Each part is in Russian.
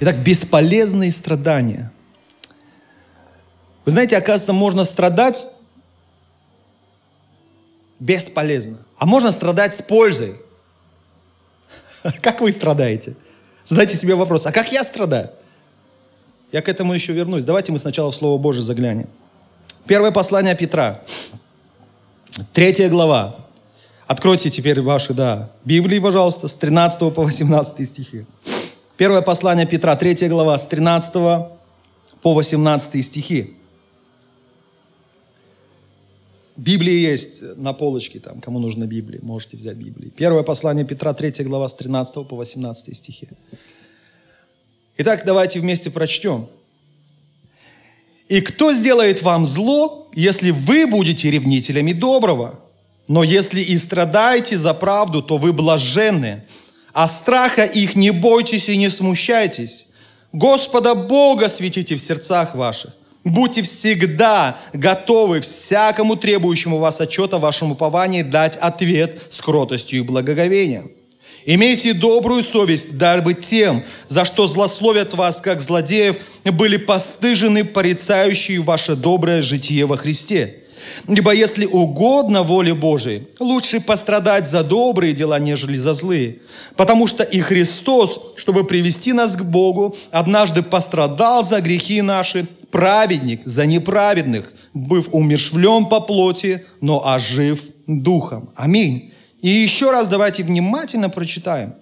Итак, бесполезные страдания. Вы знаете, оказывается, можно страдать бесполезно. А можно страдать с пользой. Как вы страдаете? Задайте себе вопрос, а как я страдаю? Я к этому еще вернусь. Давайте мы сначала в Слово Божие заглянем. Первое послание Петра. Третья глава. Откройте теперь ваши, да, Библии, пожалуйста, с 13 по 18 стихи. Первое послание Петра, третья глава, с 13 по 18 стихи. Библия есть на полочке, там, кому нужна Библия, можете взять Библию. Первое послание Петра, 3 глава, с 13 по 18 стихи. Итак, давайте вместе прочтем. «И кто сделает вам зло, если вы будете ревнителями доброго? Но если и страдаете за правду, то вы блаженны. А страха их не бойтесь и не смущайтесь. Господа Бога светите в сердцах ваших. Будьте всегда готовы всякому требующему вас отчета вашему уповании дать ответ с кротостью и благоговением. Имейте добрую совесть, дабы тем, за что злословят вас, как злодеев, были постыжены порицающие ваше доброе житие во Христе. Ибо если угодно воле Божией, лучше пострадать за добрые дела, нежели за злые. Потому что и Христос, чтобы привести нас к Богу, однажды пострадал за грехи наши, праведник за неправедных, быв умершвлен по плоти, но ожив духом. Аминь. И еще раз давайте внимательно прочитаем.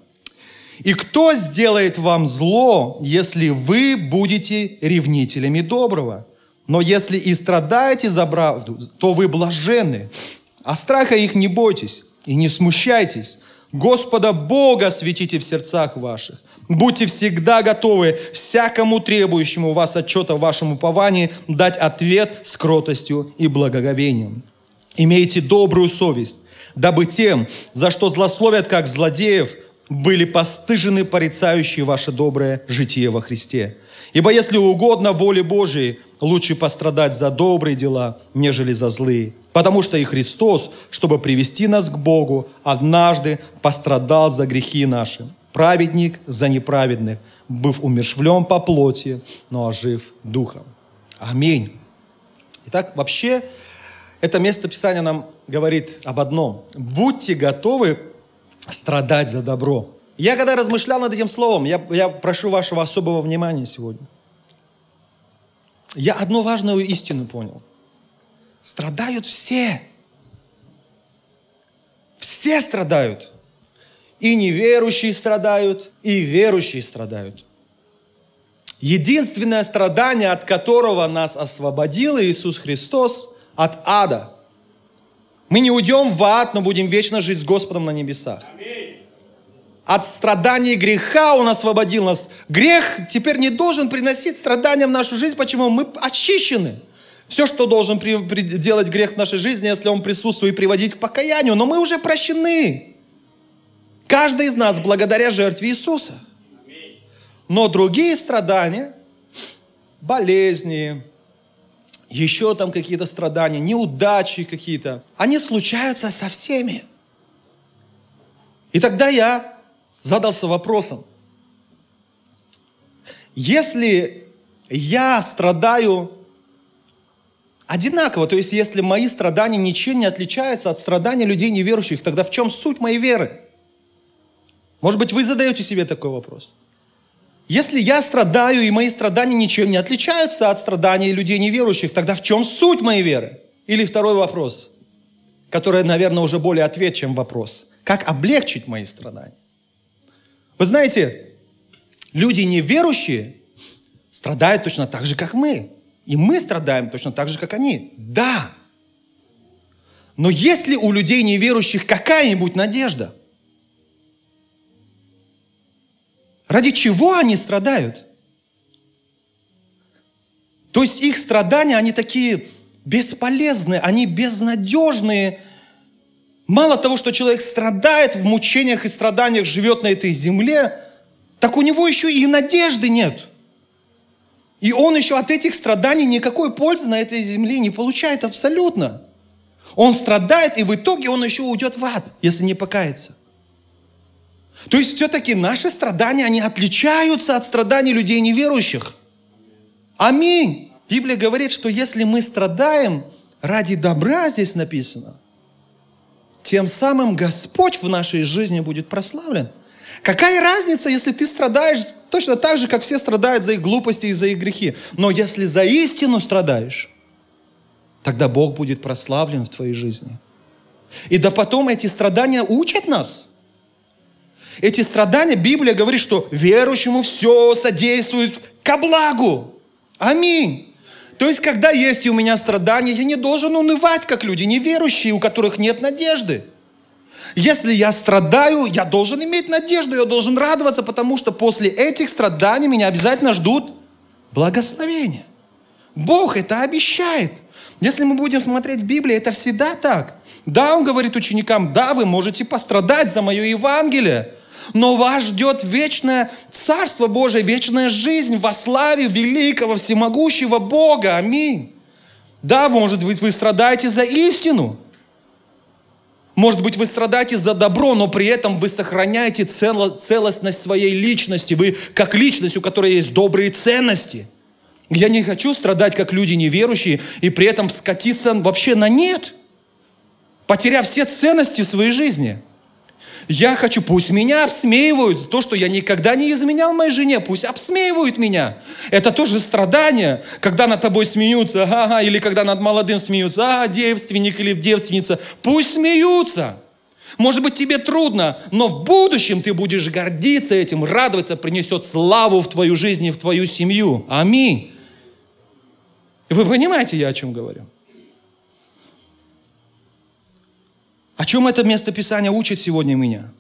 «И кто сделает вам зло, если вы будете ревнителями доброго? Но если и страдаете за правду, то вы блаженны. А страха их не бойтесь и не смущайтесь. Господа Бога светите в сердцах ваших. Будьте всегда готовы всякому требующему у вас отчета в вашем уповании дать ответ с кротостью и благоговением. Имейте добрую совесть, дабы тем, за что злословят как злодеев, были постыжены порицающие ваше доброе житие во Христе. Ибо если угодно воле Божией, лучше пострадать за добрые дела, нежели за злые. Потому что и Христос, чтобы привести нас к Богу, однажды пострадал за грехи наши. Праведник за неправедных, быв умершвлен по плоти, но ожив духом. Аминь. Итак, вообще, это место Писания нам говорит об одном. Будьте готовы страдать за добро. Я когда размышлял над этим словом, я, я прошу вашего особого внимания сегодня. Я одну важную истину понял. Страдают все. Все страдают. И неверующие страдают, и верующие страдают. Единственное страдание, от которого нас освободил Иисус Христос, от ада. Мы не уйдем в ад, но будем вечно жить с Господом на небесах. От страданий греха Он освободил нас. Грех теперь не должен приносить страдания в нашу жизнь. Почему? Мы очищены. Все, что должен при, при, делать грех в нашей жизни, если он присутствует, приводить к покаянию. Но мы уже прощены. Каждый из нас благодаря жертве Иисуса. Но другие страдания, болезни, еще там какие-то страдания, неудачи какие-то, они случаются со всеми. И тогда я задался вопросом, если я страдаю одинаково, то есть если мои страдания ничем не отличаются от страданий людей неверующих, тогда в чем суть моей веры? Может быть, вы задаете себе такой вопрос? Если я страдаю, и мои страдания ничем не отличаются от страданий людей неверующих, тогда в чем суть моей веры? Или второй вопрос, который, наверное, уже более ответ, чем вопрос. Как облегчить мои страдания? Вы знаете, люди неверующие страдают точно так же, как мы. И мы страдаем точно так же, как они. Да. Но есть ли у людей неверующих какая-нибудь надежда? Ради чего они страдают? То есть их страдания, они такие бесполезные, они безнадежные. Мало того, что человек страдает в мучениях и страданиях, живет на этой земле, так у него еще и надежды нет. И он еще от этих страданий никакой пользы на этой земле не получает абсолютно. Он страдает, и в итоге он еще уйдет в ад, если не покается. То есть все-таки наши страдания, они отличаются от страданий людей неверующих. Аминь. Библия говорит, что если мы страдаем ради добра, здесь написано, тем самым Господь в нашей жизни будет прославлен. Какая разница, если ты страдаешь точно так же, как все страдают за их глупости и за их грехи. Но если за истину страдаешь, тогда Бог будет прославлен в твоей жизни. И да потом эти страдания учат нас. Эти страдания, Библия говорит, что верующему все содействует ко благу. Аминь. То есть, когда есть у меня страдания, я не должен унывать, как люди неверующие, у которых нет надежды. Если я страдаю, я должен иметь надежду, я должен радоваться, потому что после этих страданий меня обязательно ждут благословения. Бог это обещает. Если мы будем смотреть в Библии, это всегда так. Да, он говорит ученикам, да, вы можете пострадать за мое Евангелие, но вас ждет вечное Царство Божие, вечная жизнь во славе великого, всемогущего Бога. Аминь. Да, может быть, вы страдаете за истину. Может быть, вы страдаете за добро, но при этом вы сохраняете целостность своей личности. Вы как личность, у которой есть добрые ценности. Я не хочу страдать, как люди неверующие, и при этом скатиться вообще на нет, потеряв все ценности в своей жизни – я хочу, пусть меня обсмеивают за то, что я никогда не изменял моей жене, пусть обсмеивают меня. Это тоже страдание, когда над тобой смеются, ага, или когда над молодым смеются, а, девственник или девственница, пусть смеются. Может быть, тебе трудно, но в будущем ты будешь гордиться этим, радоваться, принесет славу в твою жизнь и в твою семью. Аминь. Вы понимаете, я о чем говорю? О чем это место Писания учит сегодня меня?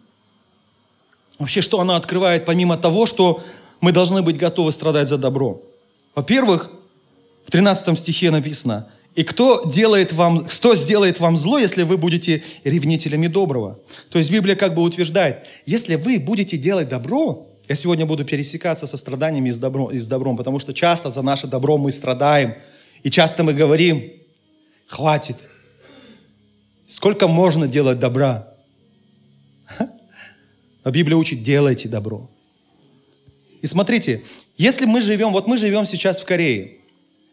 Вообще, что оно открывает, помимо того, что мы должны быть готовы страдать за добро? Во-первых, в 13 стихе написано, «И кто, делает вам, кто сделает вам зло, если вы будете ревнителями доброго?» То есть Библия как бы утверждает, если вы будете делать добро, я сегодня буду пересекаться со страданиями и с, добром, и с добром, потому что часто за наше добро мы страдаем. И часто мы говорим, хватит, Сколько можно делать добра? А Библия учит, делайте добро. И смотрите, если мы живем, вот мы живем сейчас в Корее,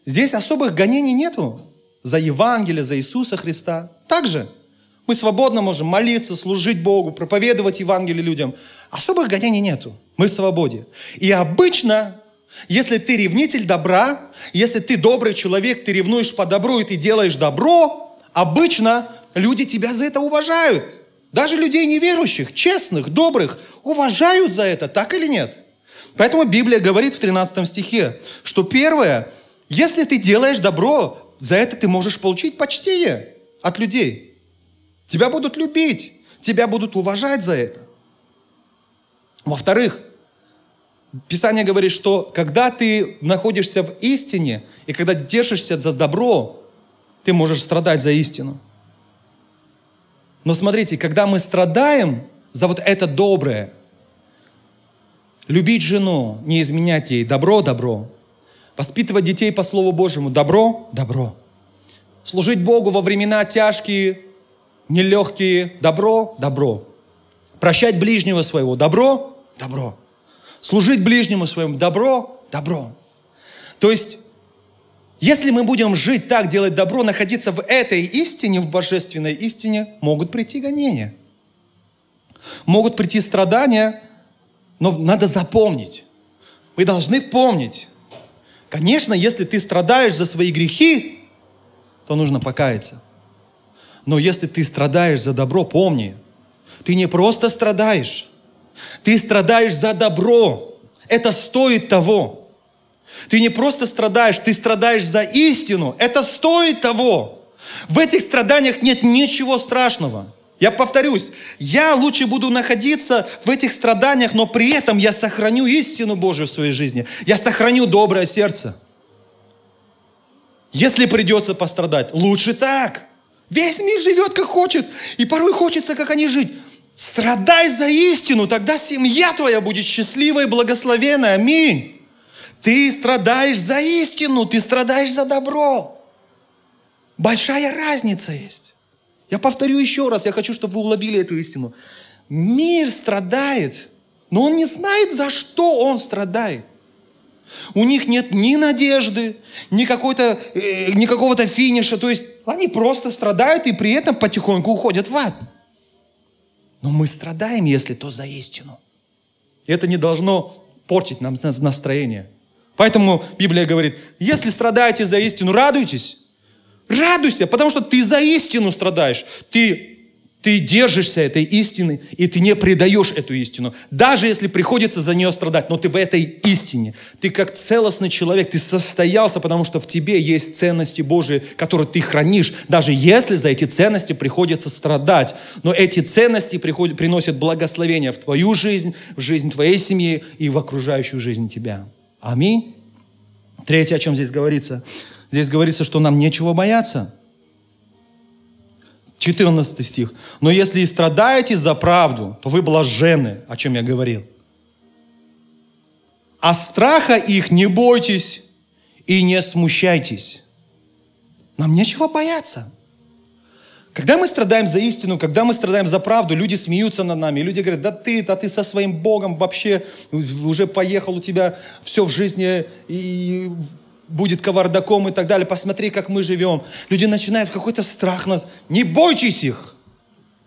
здесь особых гонений нету за Евангелие, за Иисуса Христа. Также мы свободно можем молиться, служить Богу, проповедовать Евангелие людям. Особых гонений нету. Мы в свободе. И обычно, если ты ревнитель добра, если ты добрый человек, ты ревнуешь по добру и ты делаешь добро, обычно люди тебя за это уважают. Даже людей неверующих, честных, добрых, уважают за это, так или нет? Поэтому Библия говорит в 13 стихе, что первое, если ты делаешь добро, за это ты можешь получить почтение от людей. Тебя будут любить, тебя будут уважать за это. Во-вторых, Писание говорит, что когда ты находишься в истине и когда держишься за добро, ты можешь страдать за истину. Но смотрите, когда мы страдаем за вот это доброе, любить жену, не изменять ей, добро, добро, воспитывать детей по Слову Божьему, добро, добро, служить Богу во времена тяжкие, нелегкие, добро, добро, прощать ближнего своего, добро, добро, служить ближнему своему, добро, добро. То есть если мы будем жить так, делать добро, находиться в этой истине, в божественной истине, могут прийти гонения. Могут прийти страдания, но надо запомнить. Вы должны помнить. Конечно, если ты страдаешь за свои грехи, то нужно покаяться. Но если ты страдаешь за добро, помни, ты не просто страдаешь, ты страдаешь за добро. Это стоит того. Ты не просто страдаешь, ты страдаешь за истину. Это стоит того. В этих страданиях нет ничего страшного. Я повторюсь, я лучше буду находиться в этих страданиях, но при этом я сохраню истину Божию в своей жизни. Я сохраню доброе сердце. Если придется пострадать, лучше так. Весь мир живет как хочет, и порой хочется, как они жить. Страдай за истину, тогда семья твоя будет счастливой и благословенной. Аминь. Ты страдаешь за истину, ты страдаешь за добро. Большая разница есть. Я повторю еще раз, я хочу, чтобы вы уловили эту истину. Мир страдает, но он не знает, за что он страдает. У них нет ни надежды, ни, какой-то, э, ни какого-то финиша. То есть они просто страдают и при этом потихоньку уходят в ад. Но мы страдаем, если то за истину. И это не должно портить нам настроение. Поэтому Библия говорит, если страдаете за истину, радуйтесь. Радуйся, потому что ты за истину страдаешь. Ты ты держишься этой истины, и ты не предаешь эту истину. Даже если приходится за нее страдать, но ты в этой истине. Ты как целостный человек, ты состоялся, потому что в тебе есть ценности Божии, которые ты хранишь, даже если за эти ценности приходится страдать. Но эти ценности приходят, приносят благословение в твою жизнь, в жизнь твоей семьи и в окружающую жизнь тебя. Аминь. Третье, о чем здесь говорится. Здесь говорится, что нам нечего бояться – 14 стих. «Но если и страдаете за правду, то вы блаженны», о чем я говорил. «А страха их не бойтесь и не смущайтесь». Нам нечего бояться. Когда мы страдаем за истину, когда мы страдаем за правду, люди смеются над нами. Люди говорят, да ты, да ты со своим Богом вообще уже поехал, у тебя все в жизни и будет кавардаком и так далее. Посмотри, как мы живем. Люди начинают какой-то страх нас. Не бойтесь их.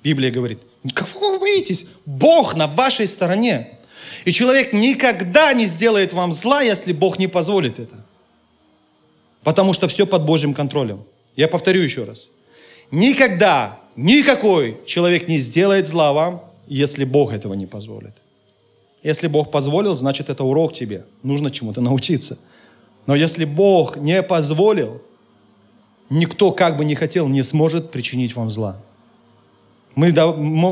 Библия говорит. Кого вы боитесь? Бог на вашей стороне. И человек никогда не сделает вам зла, если Бог не позволит это. Потому что все под Божьим контролем. Я повторю еще раз. Никогда никакой человек не сделает зла вам, если Бог этого не позволит. Если Бог позволил, значит это урок тебе. Нужно чему-то научиться. Но если Бог не позволил, никто, как бы ни хотел, не сможет причинить вам зла. Мы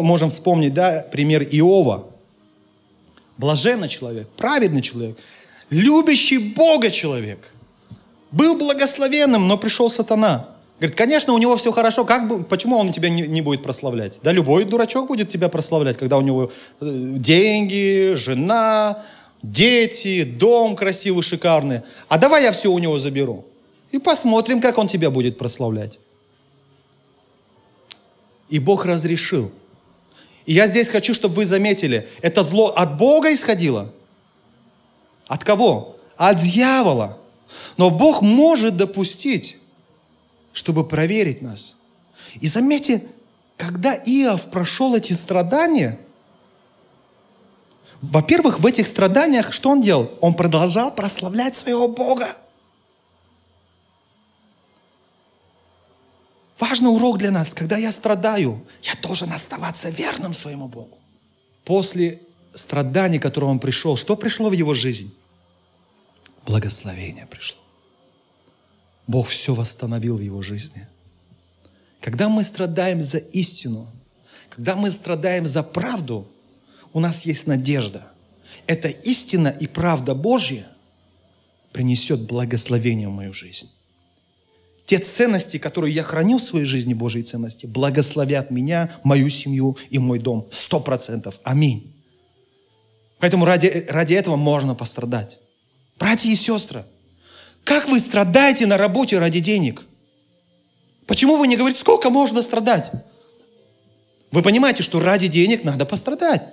можем вспомнить да, пример Иова. Блаженный человек, праведный человек, любящий Бога человек. Был благословенным, но пришел сатана. Говорит, конечно, у него все хорошо, как бы, почему он тебя не, не будет прославлять? Да любой дурачок будет тебя прославлять, когда у него э, деньги, жена, дети, дом красивый, шикарный. А давай я все у него заберу. И посмотрим, как он тебя будет прославлять. И Бог разрешил. И я здесь хочу, чтобы вы заметили, это зло от Бога исходило. От кого? От дьявола. Но Бог может допустить, чтобы проверить нас. И заметьте, когда Иов прошел эти страдания – во-первых, в этих страданиях что он делал? Он продолжал прославлять своего Бога. Важный урок для нас. Когда я страдаю, я должен оставаться верным своему Богу. После страданий, которого он пришел, что пришло в его жизнь? Благословение пришло. Бог все восстановил в его жизни. Когда мы страдаем за истину, когда мы страдаем за правду – у нас есть надежда. Эта истина и правда Божья принесет благословение в мою жизнь. Те ценности, которые я храню в своей жизни, Божьи ценности, благословят меня, мою семью и мой дом. Сто процентов. Аминь. Поэтому ради, ради этого можно пострадать. Братья и сестры, как вы страдаете на работе ради денег? Почему вы не говорите, сколько можно страдать? Вы понимаете, что ради денег надо пострадать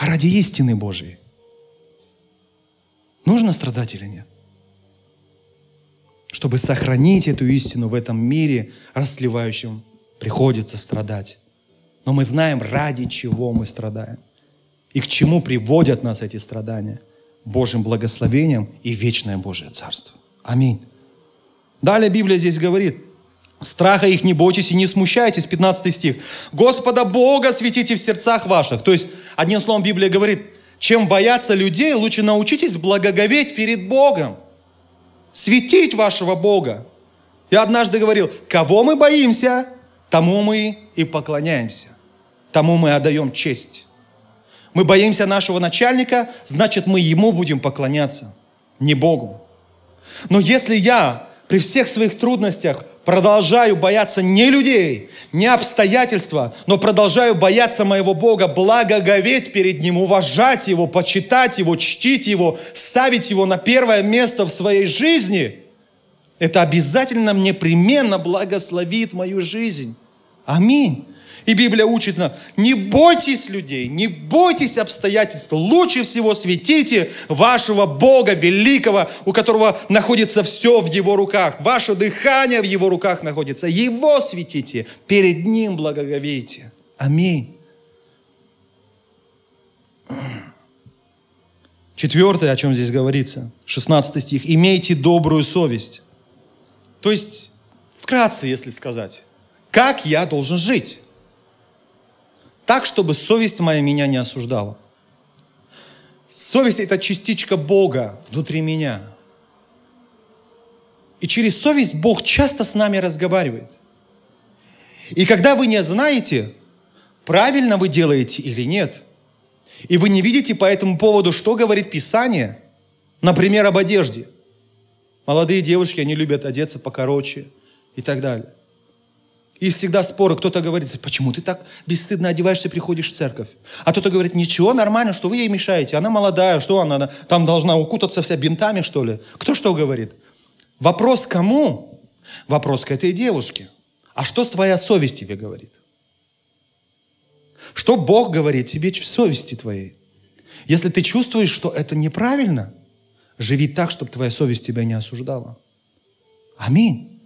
а ради истины Божьей. Нужно страдать или нет? Чтобы сохранить эту истину в этом мире расливающем, приходится страдать. Но мы знаем, ради чего мы страдаем. И к чему приводят нас эти страдания. Божьим благословением и вечное Божье Царство. Аминь. Далее Библия здесь говорит, Страха их не бойтесь и не смущайтесь, 15 стих. Господа Бога светите в сердцах ваших. То есть, одним словом, Библия говорит, чем бояться людей, лучше научитесь благоговеть перед Богом. Светить вашего Бога. Я однажды говорил, кого мы боимся? тому мы и поклоняемся, тому мы отдаем честь. Мы боимся нашего начальника, значит, мы ему будем поклоняться, не Богу. Но если я при всех своих трудностях продолжаю бояться не людей, не обстоятельства, но продолжаю бояться моего Бога, благоговеть перед Ним, уважать Его, почитать Его, чтить Его, ставить Его на первое место в своей жизни, это обязательно непременно благословит мою жизнь. Аминь. И Библия учит нас, не бойтесь людей, не бойтесь обстоятельств. Лучше всего светите вашего Бога великого, у которого находится все в Его руках. Ваше дыхание в Его руках находится. Его светите, перед Ним благоговейте. Аминь. Четвертое, о чем здесь говорится, 16 стих. «Имейте добрую совесть». То есть, вкратце, если сказать, как я должен жить? Так, чтобы совесть моя меня не осуждала. Совесть – это частичка Бога внутри меня. И через совесть Бог часто с нами разговаривает. И когда вы не знаете, правильно вы делаете или нет, и вы не видите по этому поводу, что говорит Писание, например, об одежде. Молодые девушки, они любят одеться покороче и так далее. И всегда споры. Кто-то говорит, почему ты так бесстыдно одеваешься приходишь в церковь? А кто-то говорит, ничего, нормально, что вы ей мешаете? Она молодая, что она там должна укутаться вся бинтами, что ли? Кто что говорит? Вопрос кому? Вопрос к этой девушке. А что твоя совесть тебе говорит? Что Бог говорит тебе в совести твоей? Если ты чувствуешь, что это неправильно, живи так, чтобы твоя совесть тебя не осуждала. Аминь.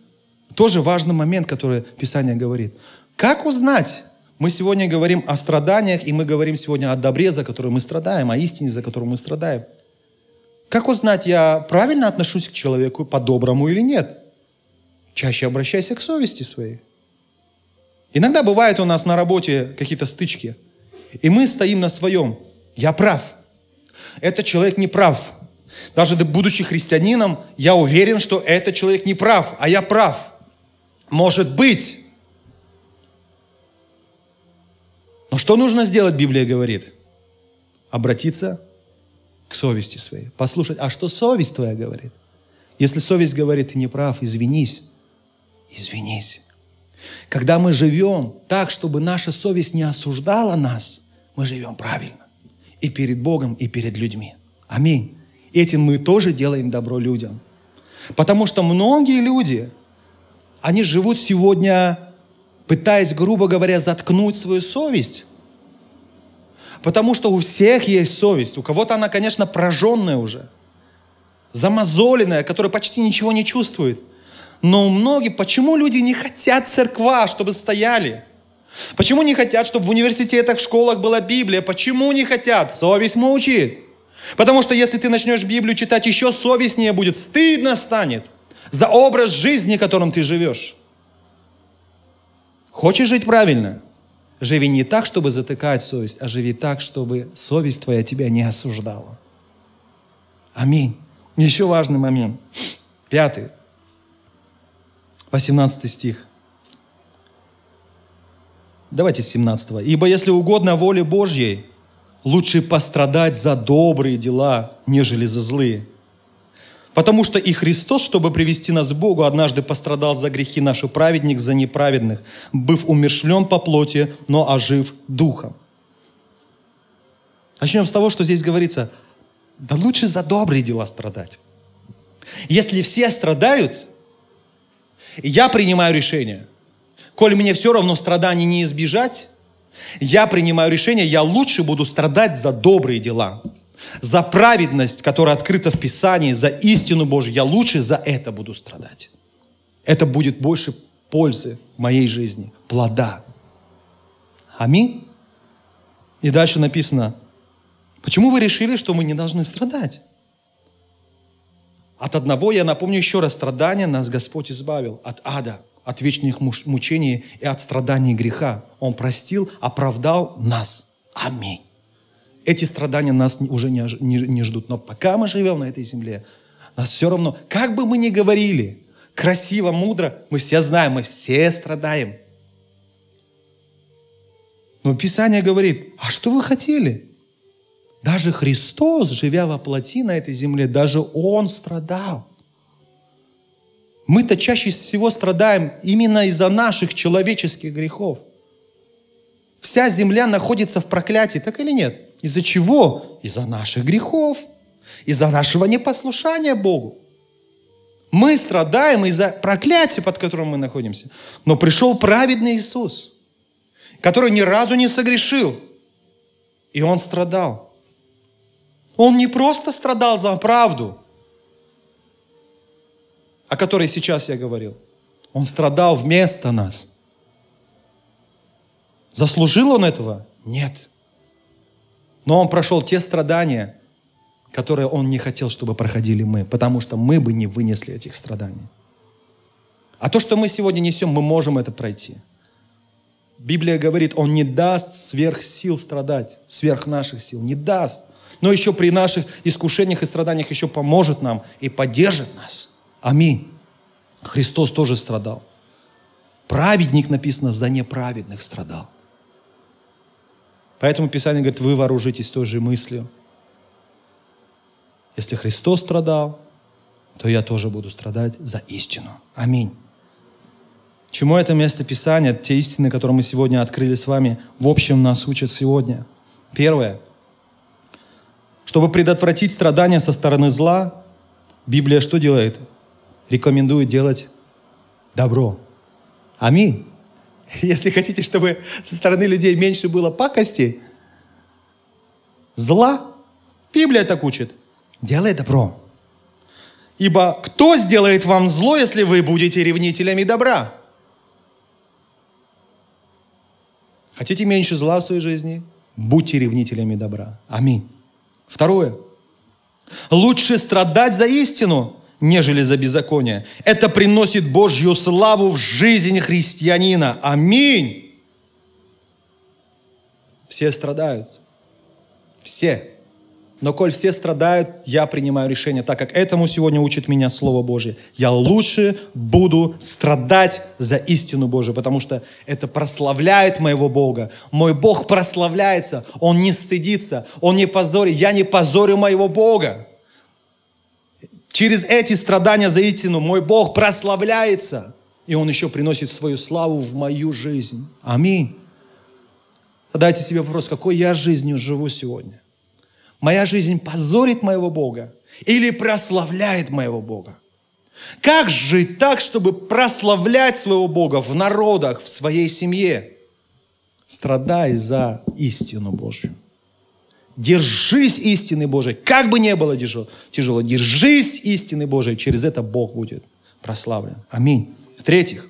Тоже важный момент, который Писание говорит. Как узнать? Мы сегодня говорим о страданиях, и мы говорим сегодня о добре, за которую мы страдаем, о истине, за которую мы страдаем. Как узнать, я правильно отношусь к человеку по-доброму или нет? Чаще обращайся к совести своей. Иногда бывает у нас на работе какие-то стычки, и мы стоим на своем. Я прав. Этот человек не прав. Даже будучи христианином, я уверен, что этот человек не прав, а я прав. Может быть. Но что нужно сделать, Библия говорит? Обратиться к совести своей. Послушать, а что совесть твоя говорит? Если совесть говорит, ты не прав, извинись. Извинись. Когда мы живем так, чтобы наша совесть не осуждала нас, мы живем правильно. И перед Богом, и перед людьми. Аминь. Этим мы тоже делаем добро людям. Потому что многие люди, они живут сегодня, пытаясь, грубо говоря, заткнуть свою совесть. Потому что у всех есть совесть. У кого-то она, конечно, прожженная уже, замазоленная, которая почти ничего не чувствует. Но у многих, почему люди не хотят церква, чтобы стояли? Почему не хотят, чтобы в университетах, в школах была Библия? Почему не хотят? Совесть мучит. Потому что если ты начнешь Библию читать, еще совестнее будет, стыдно станет за образ жизни, которым ты живешь. Хочешь жить правильно? Живи не так, чтобы затыкать совесть, а живи так, чтобы совесть твоя тебя не осуждала. Аминь. Еще важный момент. Пятый. 18 стих. Давайте с 17. «Ибо если угодно воле Божьей, лучше пострадать за добрые дела, нежели за злые. Потому что и Христос, чтобы привести нас к Богу, однажды пострадал за грехи наших праведник за неправедных, быв умершлен по плоти, но ожив духом. Начнем с того, что здесь говорится, да лучше за добрые дела страдать. Если все страдают, я принимаю решение, коль мне все равно страданий не избежать, я принимаю решение, я лучше буду страдать за добрые дела – за праведность, которая открыта в Писании, за истину Божью, я лучше за это буду страдать. Это будет больше пользы моей жизни, плода. Аминь. И дальше написано, почему вы решили, что мы не должны страдать? От одного, я напомню еще раз, страдания нас Господь избавил. От ада, от вечных мучений и от страданий греха. Он простил, оправдал нас. Аминь эти страдания нас уже не, не, не ждут. Но пока мы живем на этой земле, нас все равно, как бы мы ни говорили, красиво, мудро, мы все знаем, мы все страдаем. Но Писание говорит, а что вы хотели? Даже Христос, живя во плоти на этой земле, даже Он страдал. Мы-то чаще всего страдаем именно из-за наших человеческих грехов. Вся земля находится в проклятии, так или нет? Из-за чего? Из-за наших грехов, из-за нашего непослушания Богу. Мы страдаем из-за проклятия, под которым мы находимся. Но пришел праведный Иисус, который ни разу не согрешил. И Он страдал. Он не просто страдал за правду, о которой сейчас я говорил. Он страдал вместо нас. Заслужил он этого? Нет. Но он прошел те страдания, которые он не хотел, чтобы проходили мы, потому что мы бы не вынесли этих страданий. А то, что мы сегодня несем, мы можем это пройти. Библия говорит, Он не даст сверх сил страдать, сверх наших сил, не даст. Но еще при наших искушениях и страданиях еще поможет нам и поддержит нас. Аминь. Христос тоже страдал. Праведник, написано, за неправедных страдал. Поэтому Писание говорит, вы вооружитесь той же мыслью. Если Христос страдал, то я тоже буду страдать за истину. Аминь. Чему это место Писания, те истины, которые мы сегодня открыли с вами, в общем нас учат сегодня? Первое. Чтобы предотвратить страдания со стороны зла, Библия что делает? Рекомендует делать добро. Аминь. Если хотите, чтобы со стороны людей меньше было пакости, зла, Библия так учит. Делай добро. Ибо кто сделает вам зло, если вы будете ревнителями добра? Хотите меньше зла в своей жизни? Будьте ревнителями добра. Аминь. Второе. Лучше страдать за истину, нежели за беззаконие. Это приносит Божью славу в жизнь христианина. Аминь. Все страдают. Все. Но коль все страдают, я принимаю решение, так как этому сегодня учит меня Слово Божье. Я лучше буду страдать за истину Божию, потому что это прославляет моего Бога. Мой Бог прославляется, Он не стыдится, Он не позорит. Я не позорю моего Бога. Через эти страдания за истину мой Бог прославляется. И Он еще приносит свою славу в мою жизнь. Аминь. Задайте себе вопрос, какой я жизнью живу сегодня? моя жизнь позорит моего Бога или прославляет моего Бога? Как жить так, чтобы прославлять своего Бога в народах, в своей семье? Страдай за истину Божью. Держись истины Божией. Как бы не было тяжело, держись истины Божией. Через это Бог будет прославлен. Аминь. В-третьих,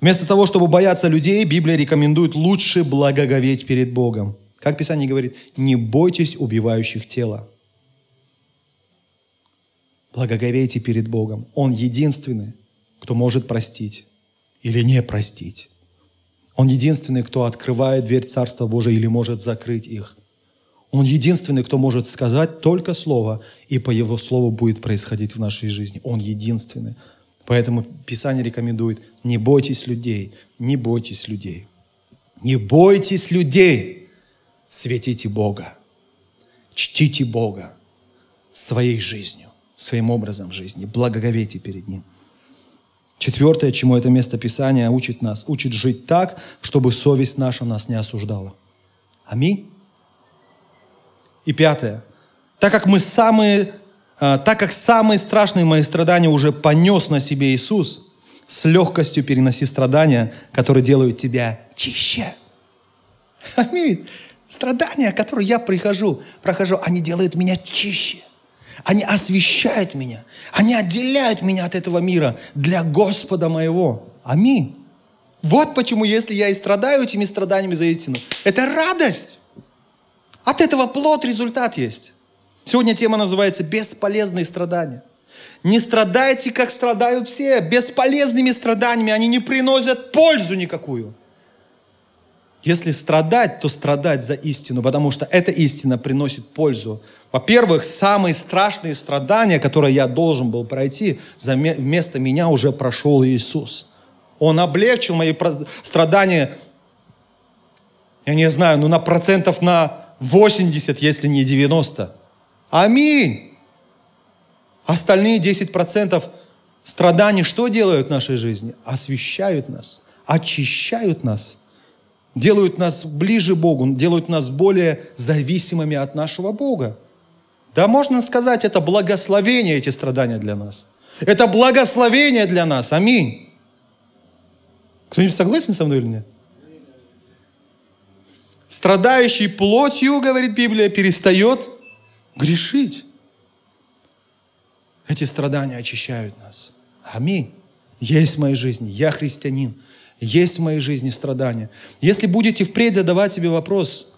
вместо того, чтобы бояться людей, Библия рекомендует лучше благоговеть перед Богом. Как Писание говорит, не бойтесь убивающих тела. Благоговейте перед Богом. Он единственный, кто может простить или не простить. Он единственный, кто открывает дверь Царства Божия или может закрыть их. Он единственный, кто может сказать только Слово, и по Его Слову будет происходить в нашей жизни. Он единственный. Поэтому Писание рекомендует, не бойтесь людей, не бойтесь людей. Не бойтесь людей светите Бога, чтите Бога своей жизнью, своим образом жизни, благоговейте перед Ним. Четвертое, чему это место Писания учит нас, учит жить так, чтобы совесть наша нас не осуждала. Аминь. И пятое. Так как мы самые, а, так как самые страшные мои страдания уже понес на себе Иисус, с легкостью переноси страдания, которые делают тебя чище. Аминь. Страдания, которые я прихожу, прохожу, они делают меня чище. Они освещают меня. Они отделяют меня от этого мира для Господа моего. Аминь. Вот почему, если я и страдаю этими страданиями за истину, это радость. От этого плод, результат есть. Сегодня тема называется «Бесполезные страдания». Не страдайте, как страдают все. Бесполезными страданиями они не приносят пользу никакую. Если страдать, то страдать за истину, потому что эта истина приносит пользу. Во-первых, самые страшные страдания, которые я должен был пройти, вместо меня уже прошел Иисус. Он облегчил мои страдания, я не знаю, ну на процентов на 80, если не 90. Аминь. Остальные 10% страданий что делают в нашей жизни? Освещают нас, очищают нас, делают нас ближе Богу, делают нас более зависимыми от нашего Бога. Да, можно сказать, это благословение, эти страдания для нас. Это благословение для нас. Аминь. Кто-нибудь согласен со мной или нет? Страдающий плотью, говорит Библия, перестает грешить. Эти страдания очищают нас. Аминь. Есть в моей жизни. Я христианин. Есть в моей жизни страдания. Если будете впредь задавать себе вопрос,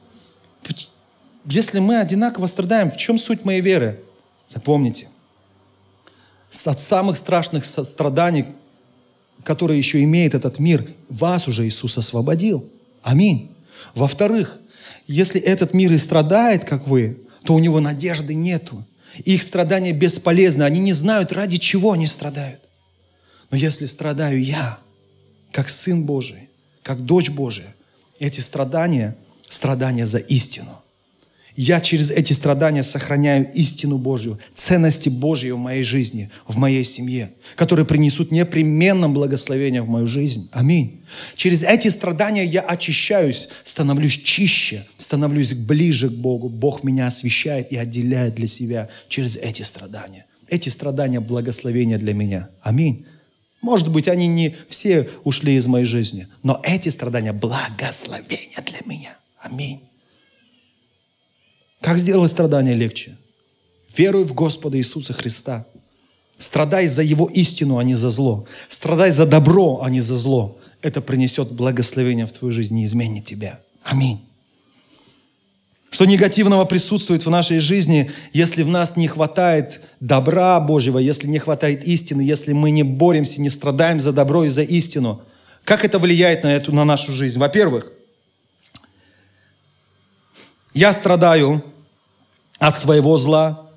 если мы одинаково страдаем, в чем суть моей веры? Запомните, от самых страшных страданий, которые еще имеет этот мир, вас уже Иисус освободил. Аминь. Во-вторых, если этот мир и страдает, как вы, то у него надежды нету. Их страдания бесполезны. Они не знают, ради чего они страдают. Но если страдаю я, как Сын Божий, как дочь Божия, эти страдания – страдания за истину. Я через эти страдания сохраняю истину Божью, ценности Божьи в моей жизни, в моей семье, которые принесут непременно благословение в мою жизнь. Аминь. Через эти страдания я очищаюсь, становлюсь чище, становлюсь ближе к Богу. Бог меня освещает и отделяет для себя через эти страдания. Эти страдания – благословения для меня. Аминь. Может быть, они не все ушли из моей жизни, но эти страдания – благословения для меня. Аминь. Как сделать страдания легче? Веруй в Господа Иисуса Христа. Страдай за Его истину, а не за зло. Страдай за добро, а не за зло. Это принесет благословение в твою жизнь и изменит тебя. Аминь. Что негативного присутствует в нашей жизни, если в нас не хватает добра Божьего, если не хватает истины, если мы не боремся, не страдаем за добро и за истину. Как это влияет на, эту, на нашу жизнь? Во-первых, я страдаю от своего зла,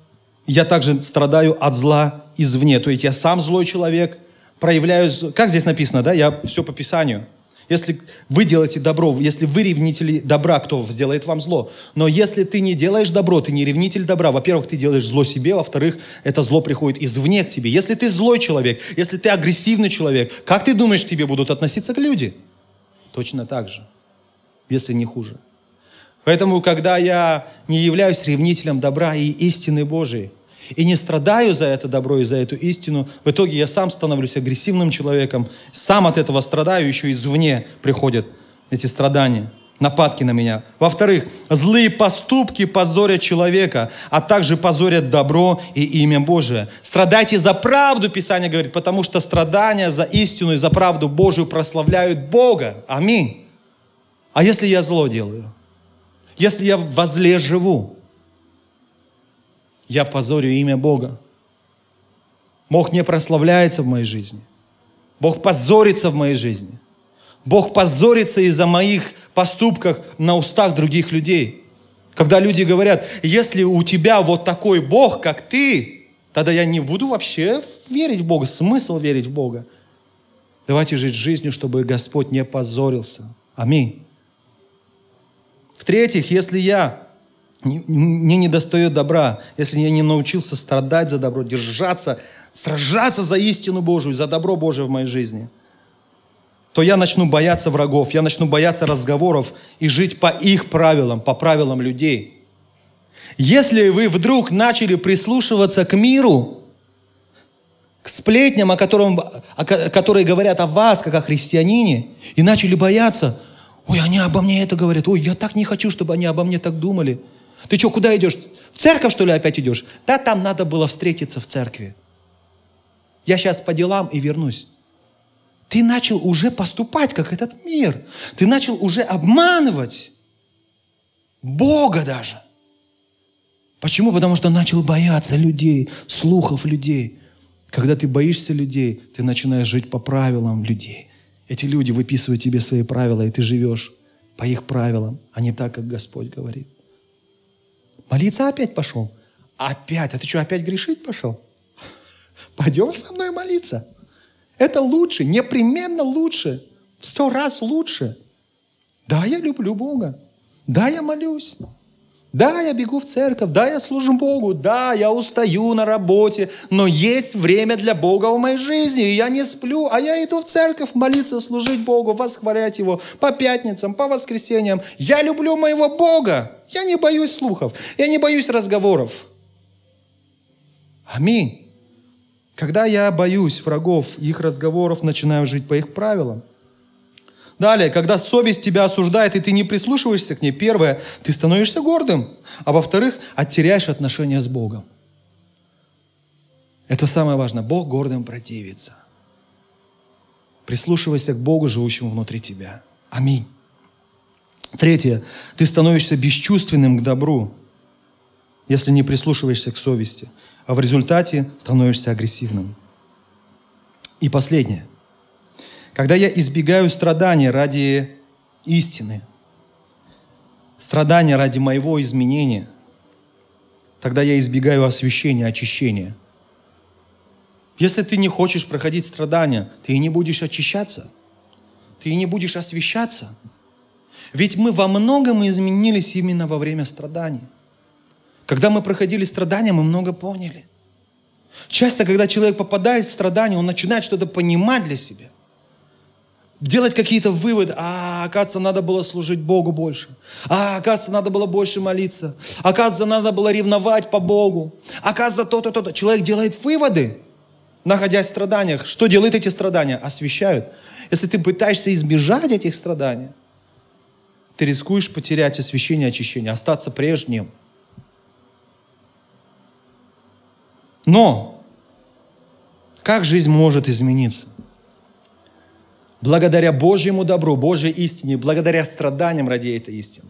я также страдаю от зла извне. То есть я сам злой человек, проявляю... Как здесь написано, да? Я все по Писанию. Если вы делаете добро, если вы ревнители добра, кто сделает вам зло? Но если ты не делаешь добро, ты не ревнитель добра, во-первых, ты делаешь зло себе, во-вторых, это зло приходит извне к тебе. Если ты злой человек, если ты агрессивный человек, как ты думаешь, к тебе будут относиться к люди? Точно так же, если не хуже. Поэтому, когда я не являюсь ревнителем добра и истины Божией, и не страдаю за это добро и за эту истину, в итоге я сам становлюсь агрессивным человеком, сам от этого страдаю, еще извне приходят эти страдания, нападки на меня. Во-вторых, злые поступки позорят человека, а также позорят добро и имя Божие. Страдайте за правду, Писание говорит, потому что страдания за истину и за правду Божию прославляют Бога. Аминь. А если я зло делаю? Если я во зле живу, я позорю имя Бога. Бог не прославляется в моей жизни. Бог позорится в моей жизни. Бог позорится из-за моих поступков на устах других людей. Когда люди говорят, если у тебя вот такой Бог, как ты, тогда я не буду вообще верить в Бога. Смысл верить в Бога. Давайте жить жизнью, чтобы Господь не позорился. Аминь. В-третьих, если я мне не достает добра, если я не научился страдать за добро, держаться, сражаться за истину Божию, за добро Божие в моей жизни, то я начну бояться врагов, я начну бояться разговоров и жить по их правилам, по правилам людей. Если вы вдруг начали прислушиваться к миру, к сплетням, о котором, о, которые говорят о вас, как о христианине, и начали бояться, Ой, они обо мне это говорят. Ой, я так не хочу, чтобы они обо мне так думали. Ты что, куда идешь? В церковь, что ли, опять идешь? Да, там надо было встретиться в церкви. Я сейчас по делам и вернусь. Ты начал уже поступать, как этот мир. Ты начал уже обманывать Бога даже. Почему? Потому что начал бояться людей, слухов людей. Когда ты боишься людей, ты начинаешь жить по правилам людей. Эти люди выписывают тебе свои правила, и ты живешь по их правилам, а не так, как Господь говорит. Молиться опять пошел. Опять? А ты что, опять грешить пошел? Пойдем со мной молиться. Это лучше, непременно лучше, в сто раз лучше. Да, я люблю Бога. Да, я молюсь. Да, я бегу в церковь, да, я служу Богу, да, я устаю на работе, но есть время для Бога в моей жизни, и я не сплю, а я иду в церковь молиться, служить Богу, восхвалять Его по пятницам, по воскресеньям. Я люблю моего Бога, я не боюсь слухов, я не боюсь разговоров. Аминь. Когда я боюсь врагов, их разговоров, начинаю жить по их правилам, Далее, когда совесть тебя осуждает, и ты не прислушиваешься к ней, первое, ты становишься гордым, а во-вторых, оттеряешь отношения с Богом. Это самое важное. Бог гордым противится. Прислушивайся к Богу, живущему внутри тебя. Аминь. Третье. Ты становишься бесчувственным к добру, если не прислушиваешься к совести, а в результате становишься агрессивным. И последнее – когда я избегаю страдания ради истины, страдания ради моего изменения, тогда я избегаю освящения, очищения. Если ты не хочешь проходить страдания, ты и не будешь очищаться, ты и не будешь освещаться. Ведь мы во многом изменились именно во время страданий. Когда мы проходили страдания, мы много поняли. Часто, когда человек попадает в страдания, он начинает что-то понимать для себя делать какие-то выводы. А, оказывается, надо было служить Богу больше. А, оказывается, надо было больше молиться. Оказывается, надо было ревновать по Богу. Оказывается, то-то, то-то. Человек делает выводы, находясь в страданиях. Что делают эти страдания? Освещают. Если ты пытаешься избежать этих страданий, ты рискуешь потерять освящение, очищение, остаться прежним. Но как жизнь может измениться? Благодаря Божьему добру, Божьей истине, благодаря страданиям ради этой истины.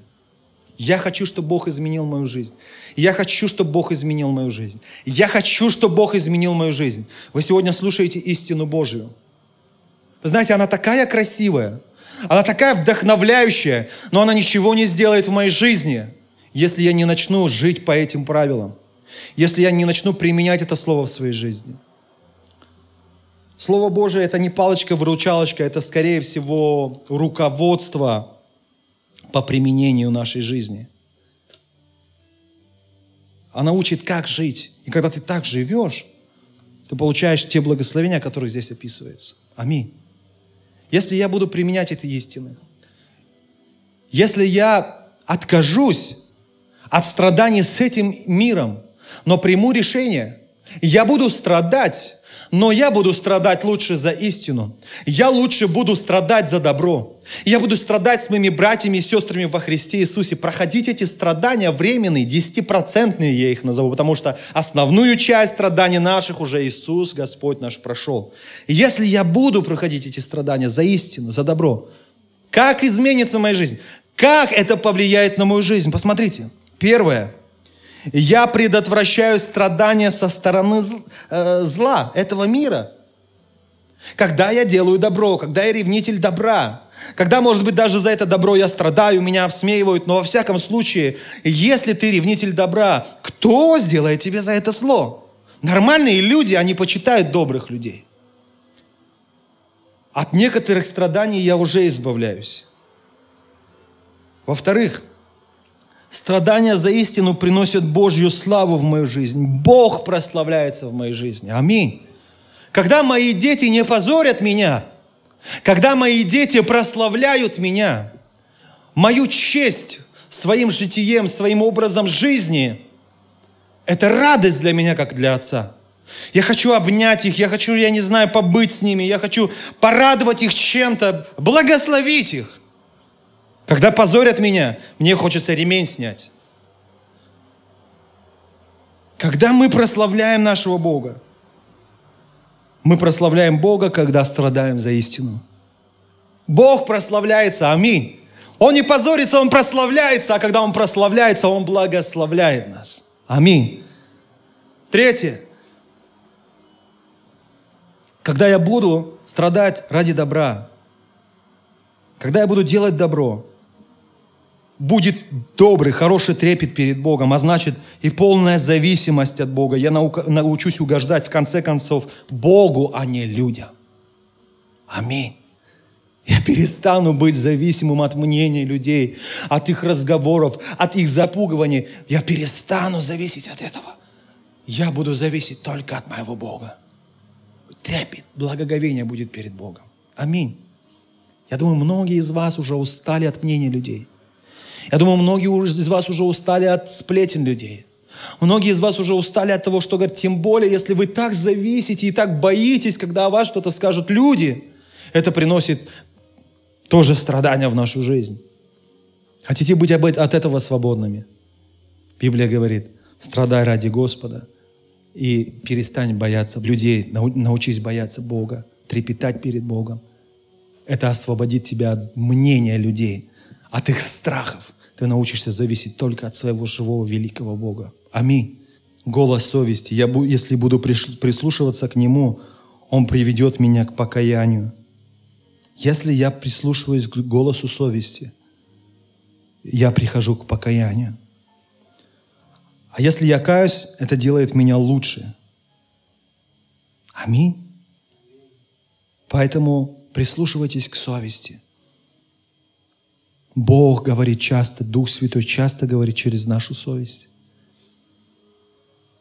Я хочу, чтобы Бог изменил мою жизнь. Я хочу, чтобы Бог изменил мою жизнь. Я хочу, чтобы Бог изменил мою жизнь. Вы сегодня слушаете истину Божию. Вы знаете, она такая красивая, она такая вдохновляющая, но она ничего не сделает в моей жизни, если я не начну жить по этим правилам, если я не начну применять это слово в своей жизни. Слово Божие – это не палочка-выручалочка, это, скорее всего, руководство по применению нашей жизни. Она учит, как жить. И когда ты так живешь, ты получаешь те благословения, которые здесь описываются. Аминь. Если я буду применять эти истины, если я откажусь от страданий с этим миром, но приму решение, я буду страдать но я буду страдать лучше за истину. Я лучше буду страдать за добро. Я буду страдать с моими братьями и сестрами во Христе Иисусе. Проходить эти страдания временные, десятипроцентные я их назову, потому что основную часть страданий наших уже Иисус, Господь наш, прошел. Если я буду проходить эти страдания за истину, за добро, как изменится моя жизнь? Как это повлияет на мою жизнь? Посмотрите. Первое – я предотвращаю страдания со стороны э, зла этого мира. Когда я делаю добро, когда я ревнитель добра, когда, может быть, даже за это добро я страдаю, меня обсмеивают, но во всяком случае, если ты ревнитель добра, кто сделает тебе за это зло? Нормальные люди, они почитают добрых людей. От некоторых страданий я уже избавляюсь. Во-вторых, Страдания за истину приносят Божью славу в мою жизнь. Бог прославляется в моей жизни. Аминь. Когда мои дети не позорят меня, когда мои дети прославляют меня, мою честь своим житием, своим образом жизни, это радость для меня, как для отца. Я хочу обнять их, я хочу, я не знаю, побыть с ними, я хочу порадовать их чем-то, благословить их. Когда позорят меня, мне хочется ремень снять. Когда мы прославляем нашего Бога, мы прославляем Бога, когда страдаем за истину. Бог прославляется, аминь. Он не позорится, Он прославляется, а когда Он прославляется, Он благословляет нас. Аминь. Третье. Когда я буду страдать ради добра, когда я буду делать добро, будет добрый, хороший трепет перед Богом, а значит и полная зависимость от Бога. Я наука, научусь угождать, в конце концов, Богу, а не людям. Аминь. Я перестану быть зависимым от мнений людей, от их разговоров, от их запугиваний. Я перестану зависеть от этого. Я буду зависеть только от моего Бога. Трепет, благоговение будет перед Богом. Аминь. Я думаю, многие из вас уже устали от мнений людей. Я думаю, многие из вас уже устали от сплетен людей. Многие из вас уже устали от того, что говорят, тем более, если вы так зависите и так боитесь, когда о вас что-то скажут люди, это приносит тоже страдания в нашу жизнь. Хотите быть от этого свободными? Библия говорит, страдай ради Господа и перестань бояться людей, научись бояться Бога, трепетать перед Богом. Это освободит тебя от мнения людей, от их страхов. Ты научишься зависеть только от своего живого великого Бога. Аминь. Голос совести. Я, если буду прислушиваться к Нему, Он приведет меня к покаянию. Если я прислушиваюсь к голосу совести, я прихожу к покаянию. А если я каюсь, это делает меня лучше. Аминь. Поэтому прислушивайтесь к совести. Бог говорит часто, Дух Святой часто говорит через нашу совесть.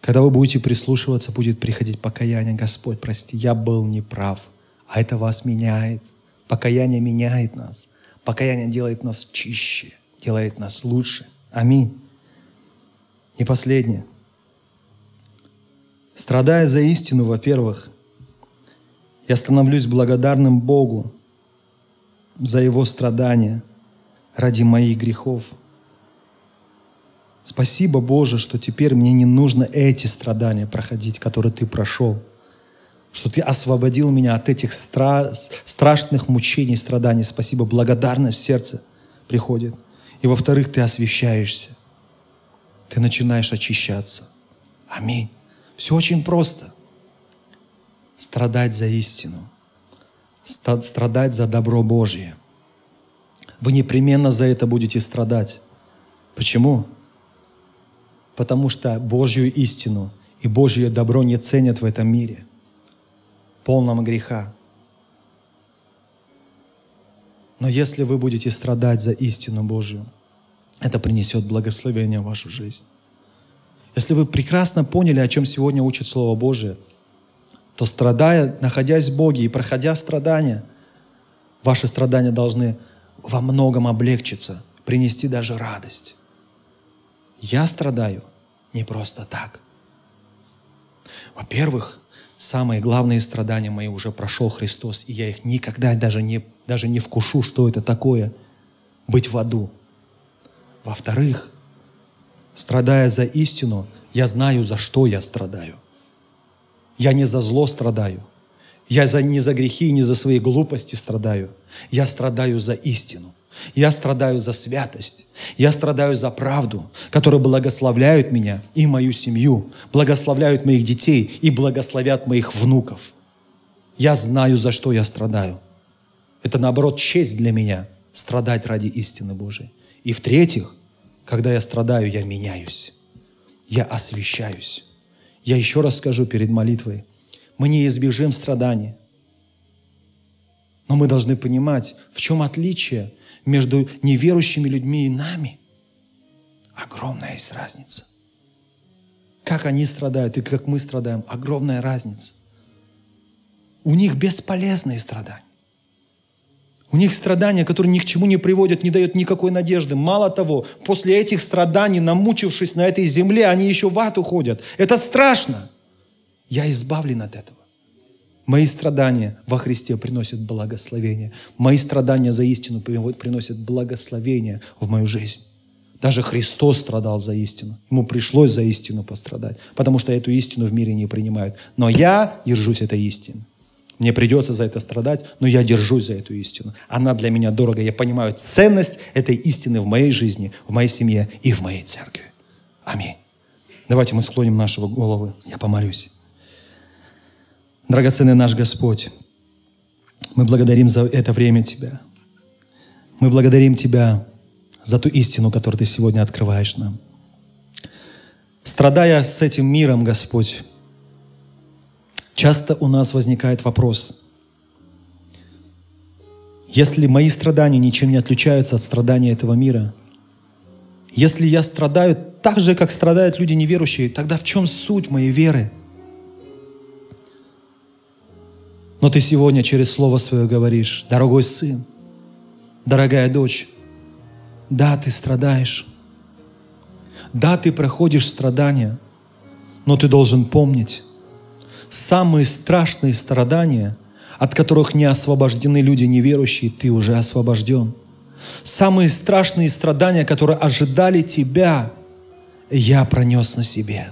Когда вы будете прислушиваться, будет приходить покаяние. Господь, прости, я был неправ. А это вас меняет – Покаяние меняет нас. Покаяние делает нас чище, делает нас лучше. Аминь. И последнее. Страдая за истину, во-первых, я становлюсь благодарным Богу за Его страдания ради моих грехов. Спасибо, Боже, что теперь мне не нужно эти страдания проходить, которые Ты прошел – что Ты освободил меня от этих стра- страшных мучений, страданий. Спасибо, благодарность в сердце приходит. И во-вторых, Ты освещаешься. Ты начинаешь очищаться. Аминь. Все очень просто. Страдать за истину. Страдать за добро Божье. Вы непременно за это будете страдать. Почему? Потому что Божью истину и Божье добро не ценят в этом мире полном греха. Но если вы будете страдать за истину Божию, это принесет благословение в вашу жизнь. Если вы прекрасно поняли, о чем сегодня учит Слово Божие, то страдая, находясь в Боге и проходя страдания, ваши страдания должны во многом облегчиться, принести даже радость. Я страдаю не просто так. Во-первых, самые главные страдания мои уже прошел Христос, и я их никогда даже не, даже не вкушу, что это такое быть в аду. Во-вторых, страдая за истину, я знаю, за что я страдаю. Я не за зло страдаю. Я за, не за грехи и не за свои глупости страдаю. Я страдаю за истину. Я страдаю за святость. Я страдаю за правду, которая благословляют меня и мою семью, благословляют моих детей и благословят моих внуков. Я знаю, за что я страдаю. Это, наоборот, честь для меня страдать ради истины Божией. И в-третьих, когда я страдаю, я меняюсь. Я освещаюсь. Я еще раз скажу перед молитвой. Мы не избежим страданий. Но мы должны понимать, в чем отличие между неверующими людьми и нами, огромная есть разница. Как они страдают и как мы страдаем, огромная разница. У них бесполезные страдания. У них страдания, которые ни к чему не приводят, не дают никакой надежды. Мало того, после этих страданий, намучившись на этой земле, они еще в ад уходят. Это страшно. Я избавлен от этого. Мои страдания во Христе приносят благословение. Мои страдания за истину приносят благословение в мою жизнь. Даже Христос страдал за истину. Ему пришлось за истину пострадать, потому что эту истину в мире не принимают. Но я держусь этой истины. Мне придется за это страдать, но я держусь за эту истину. Она для меня дорого. Я понимаю ценность этой истины в моей жизни, в моей семье и в моей церкви. Аминь. Давайте мы склоним наши головы. Я помолюсь. Драгоценный наш Господь, мы благодарим за это время Тебя. Мы благодарим Тебя за ту истину, которую Ты сегодня открываешь нам. Страдая с этим миром, Господь, часто у нас возникает вопрос, Если мои страдания ничем не отличаются от страдания этого мира, если я страдаю так же, как страдают люди неверующие, тогда в чем суть моей веры? Но ты сегодня через Слово Свое говоришь, дорогой сын, дорогая дочь, да, ты страдаешь, да, ты проходишь страдания, но ты должен помнить, самые страшные страдания, от которых не освобождены люди неверующие, ты уже освобожден. Самые страшные страдания, которые ожидали тебя, я пронес на себе.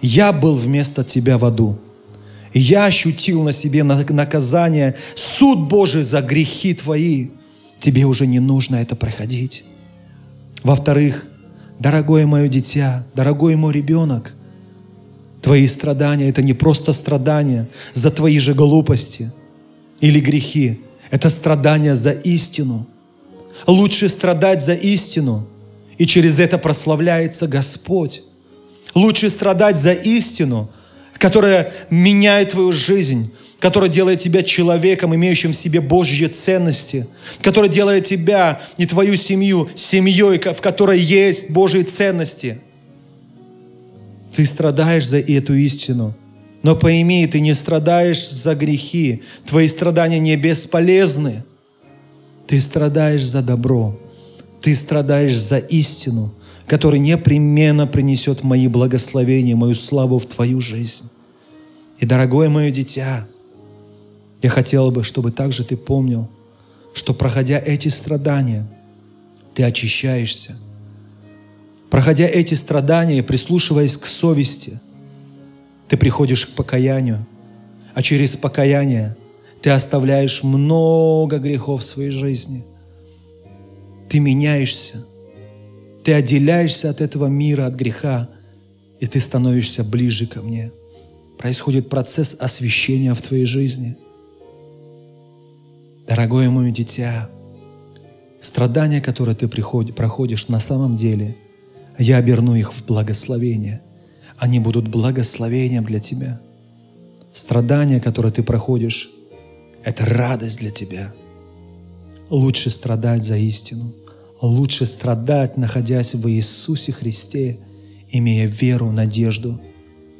Я был вместо тебя в аду. Я ощутил на себе наказание, суд Божий за грехи твои. Тебе уже не нужно это проходить. Во-вторых, дорогое мое дитя, дорогой мой ребенок, твои страдания – это не просто страдания за твои же глупости или грехи. Это страдания за истину. Лучше страдать за истину, и через это прославляется Господь. Лучше страдать за истину, которая меняет твою жизнь, которая делает тебя человеком, имеющим в себе Божьи ценности, которая делает тебя и твою семью семьей, в которой есть Божьи ценности. Ты страдаешь за эту истину. Но пойми, ты не страдаешь за грехи. Твои страдания не бесполезны. Ты страдаешь за добро. Ты страдаешь за истину, которая непременно принесет мои благословения, мою славу в твою жизнь. И, дорогое мое дитя, я хотел бы, чтобы также ты помнил, что проходя эти страдания, ты очищаешься. Проходя эти страдания, прислушиваясь к совести, ты приходишь к покаянию, а через покаяние ты оставляешь много грехов в своей жизни. Ты меняешься, ты отделяешься от этого мира, от греха, и ты становишься ближе ко мне. Происходит процесс освящения в твоей жизни – Дорогое мое дитя, страдания, которые ты проходишь на самом деле, я оберну их в благословение. Они будут благословением для тебя. Страдания, которые ты проходишь, это радость для тебя. Лучше страдать за истину. Лучше страдать, находясь в Иисусе Христе, имея веру, надежду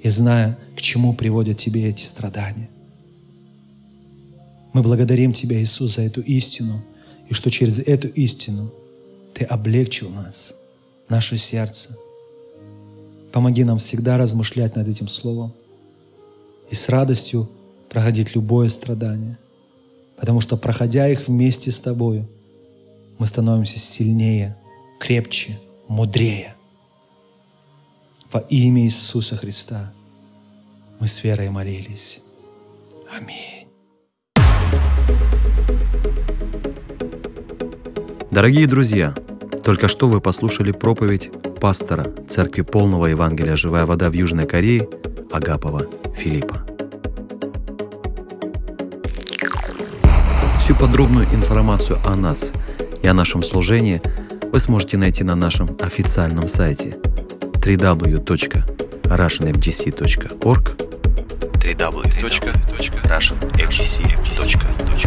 и зная, к чему приводят тебе эти страдания. Мы благодарим Тебя, Иисус, за эту истину, и что через эту истину Ты облегчил нас, наше сердце. Помоги нам всегда размышлять над этим Словом и с радостью проходить любое страдание, потому что, проходя их вместе с Тобою, мы становимся сильнее, крепче, мудрее. Во имя Иисуса Христа мы с верой молились. Аминь. Дорогие друзья, только что вы послушали проповедь пастора Церкви Полного Евангелия «Живая вода» в Южной Корее Агапова Филиппа. Всю подробную информацию о нас и о нашем служении вы сможете найти на нашем официальном сайте www.russianfgc.org www.russianfgc.org